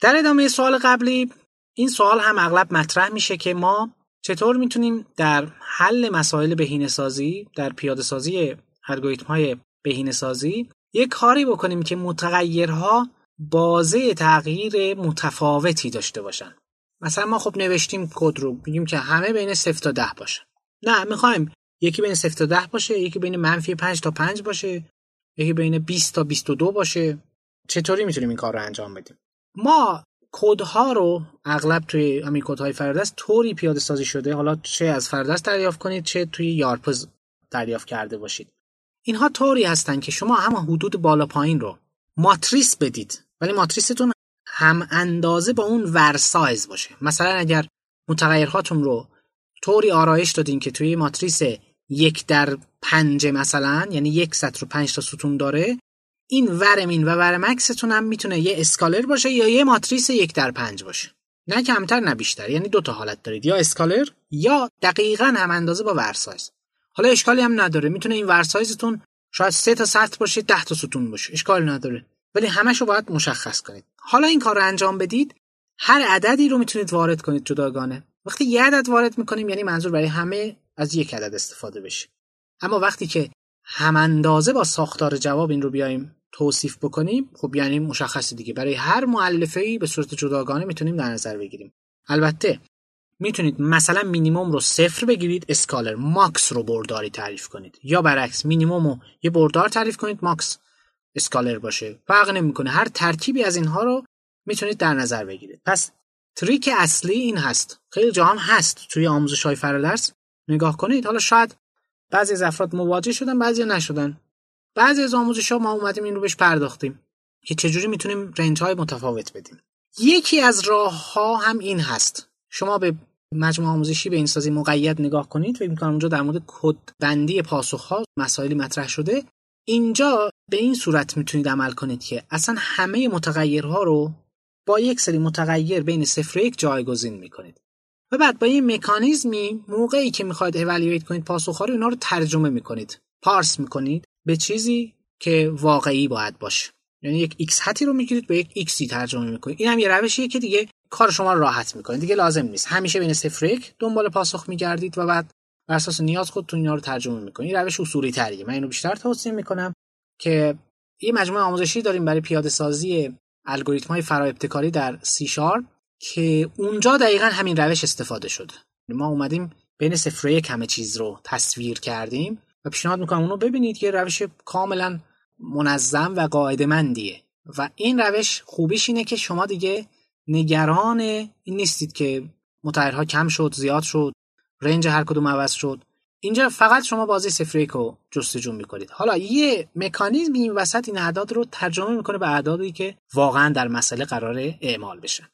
در ادامه سوال قبلی این سوال هم اغلب مطرح میشه که ما چطور می‌تونیم در حل مسائل بهینه سازی در پیاده سازی الگوریتم های بهینه سازی یک کاری بکنیم که متغیرها بازه تغییر متفاوتی داشته باشن. مثلا ما خب نوشتیم کد رو میگیم که همه بین 0 تا 10 باشه. نه می‌خوایم یکی بین 0 تا 10 باشه یکی بین منفی 5 تا 5 باشه یکی بین 20 تا 22 باشه. چطوری می‌تونیم این کار رو انجام بدیم؟ ما کدها رو اغلب توی همین کدهای فردست طوری پیاده سازی شده حالا چه از فردست دریافت کنید چه توی یارپز دریافت کرده باشید. اینها طوری هستن که شما هم حدود بالا پایین رو ماتریس بدید ولی ماتریستون هم اندازه با اون ورسایز باشه. مثلا اگر متغیرهاتون رو طوری آرایش دادین که توی ماتریس یک در پنج مثلا یعنی یک سطر رو پنج تا ستون داره این VarMin و VarMax تون هم می‌تونه یه scalar باشه یا یه ماتریس یک در پنج باشه. نه کمتر نه بیشتر. یعنی دو تا حالت دارید. یا scalar یا دقیقا هم اندازه با VarSize حالا اشکالی هم نداره. می‌تونه این VarSize تون شاید سه تا سطر باشه ده تا ستون باشه. اشکال نداره. ولی همش رو باید مشخص کنید. حالا این کار رو انجام بدید. هر عددی رو می‌تونید وارد کنید جداگانه وقتی یه عدد وارد می‌کنیم یعنی منظور برای همه از یک عدد استفاده بشه. اما وقتی که هم اندازه با ساختار جواب این رو بیایم توصیف بکنیم خب یعنی مشخصه دیگه. برای هر مؤلفه ای به صورت جداگانه می‌تونیم در نظر بگیریم. البته می‌تونید مثلا مینیموم رو صفر بگیرید scalar، max رو برداری تعریف کنید. یا برعکس مینیموم رو یه بردار تعریف کنید max، scalar باشه. فرق نمی‌کنه. هر ترکیبی از اینها رو می‌تونید در نظر بگیرید. پس trick اصلی این هست. خیلی جا هم هست توی آموزش های فرادرس. نگاه کنید. حالا شاید بعضی از افراد مواجه شدن بعضی نشدن. بعضی از آموزش ها ما اومدیم این رو بهش پرداختیم که چجوری می‌تونیم رنج های متفاوت بدیم. یکی از راه ها هم این هست. شما به مجموعه آموزشی به این سازی مقید نگاه کنید فکر می‌کنم اونجا در مورد کد بندی پاسخ ها مسائلی مطرح شده. اینجا به این صورت می‌تونید عمل کنید که اصلا همه متغیرها رو با یک سری متغیر بین صفر و یک جایگزین می‌کنید. و بعد با این مکانیزمی موقعی که می‌خواید اوالیویت کنید پاسخ رو اینا رو ترجمه می‌کنید. پارس می‌کنید. به چیزی که واقعی باید باشه. یعنی یک x حتی رو می‌گیرید به یک xی ترجمه می‌کنید. این هم یه روشیه که دیگه کار شما رو راحت می‌کنه. دیگه لازم نیست. همیشه بین صفر یک دنبال پاسخ میگردید و بعد بر اساس نیاز خودتون اینا رو ترجمه می‌کنید. این روش اصولی تریه من اینو بیشتر توصیه می‌کنم که یه مجموعه آموزشی داریم برای پیاده سازی الگوریتم های ابتکاری در سی شارپ که اونجا دقیقا همین روش استفاده شده. ما اومدیم بین صفر یک همه چیز رو تصویر کردیم. پیشنهاد می‌کنم اونو ببینید که روش کاملا منظم و قاعده مندیه و این روش خوبیش اینه که شما دیگه نگران این نیستید که متغیرها کم شد زیاد شد رنج هر کدوم عوض شد. اینجا فقط شما بازی صفر رو جستجو می‌کنید. حالا یه مکانیزم این وسط این اعداد رو ترجمه می‌کنه به اعدادی که واقعا در مسئله قرار اعمال بشن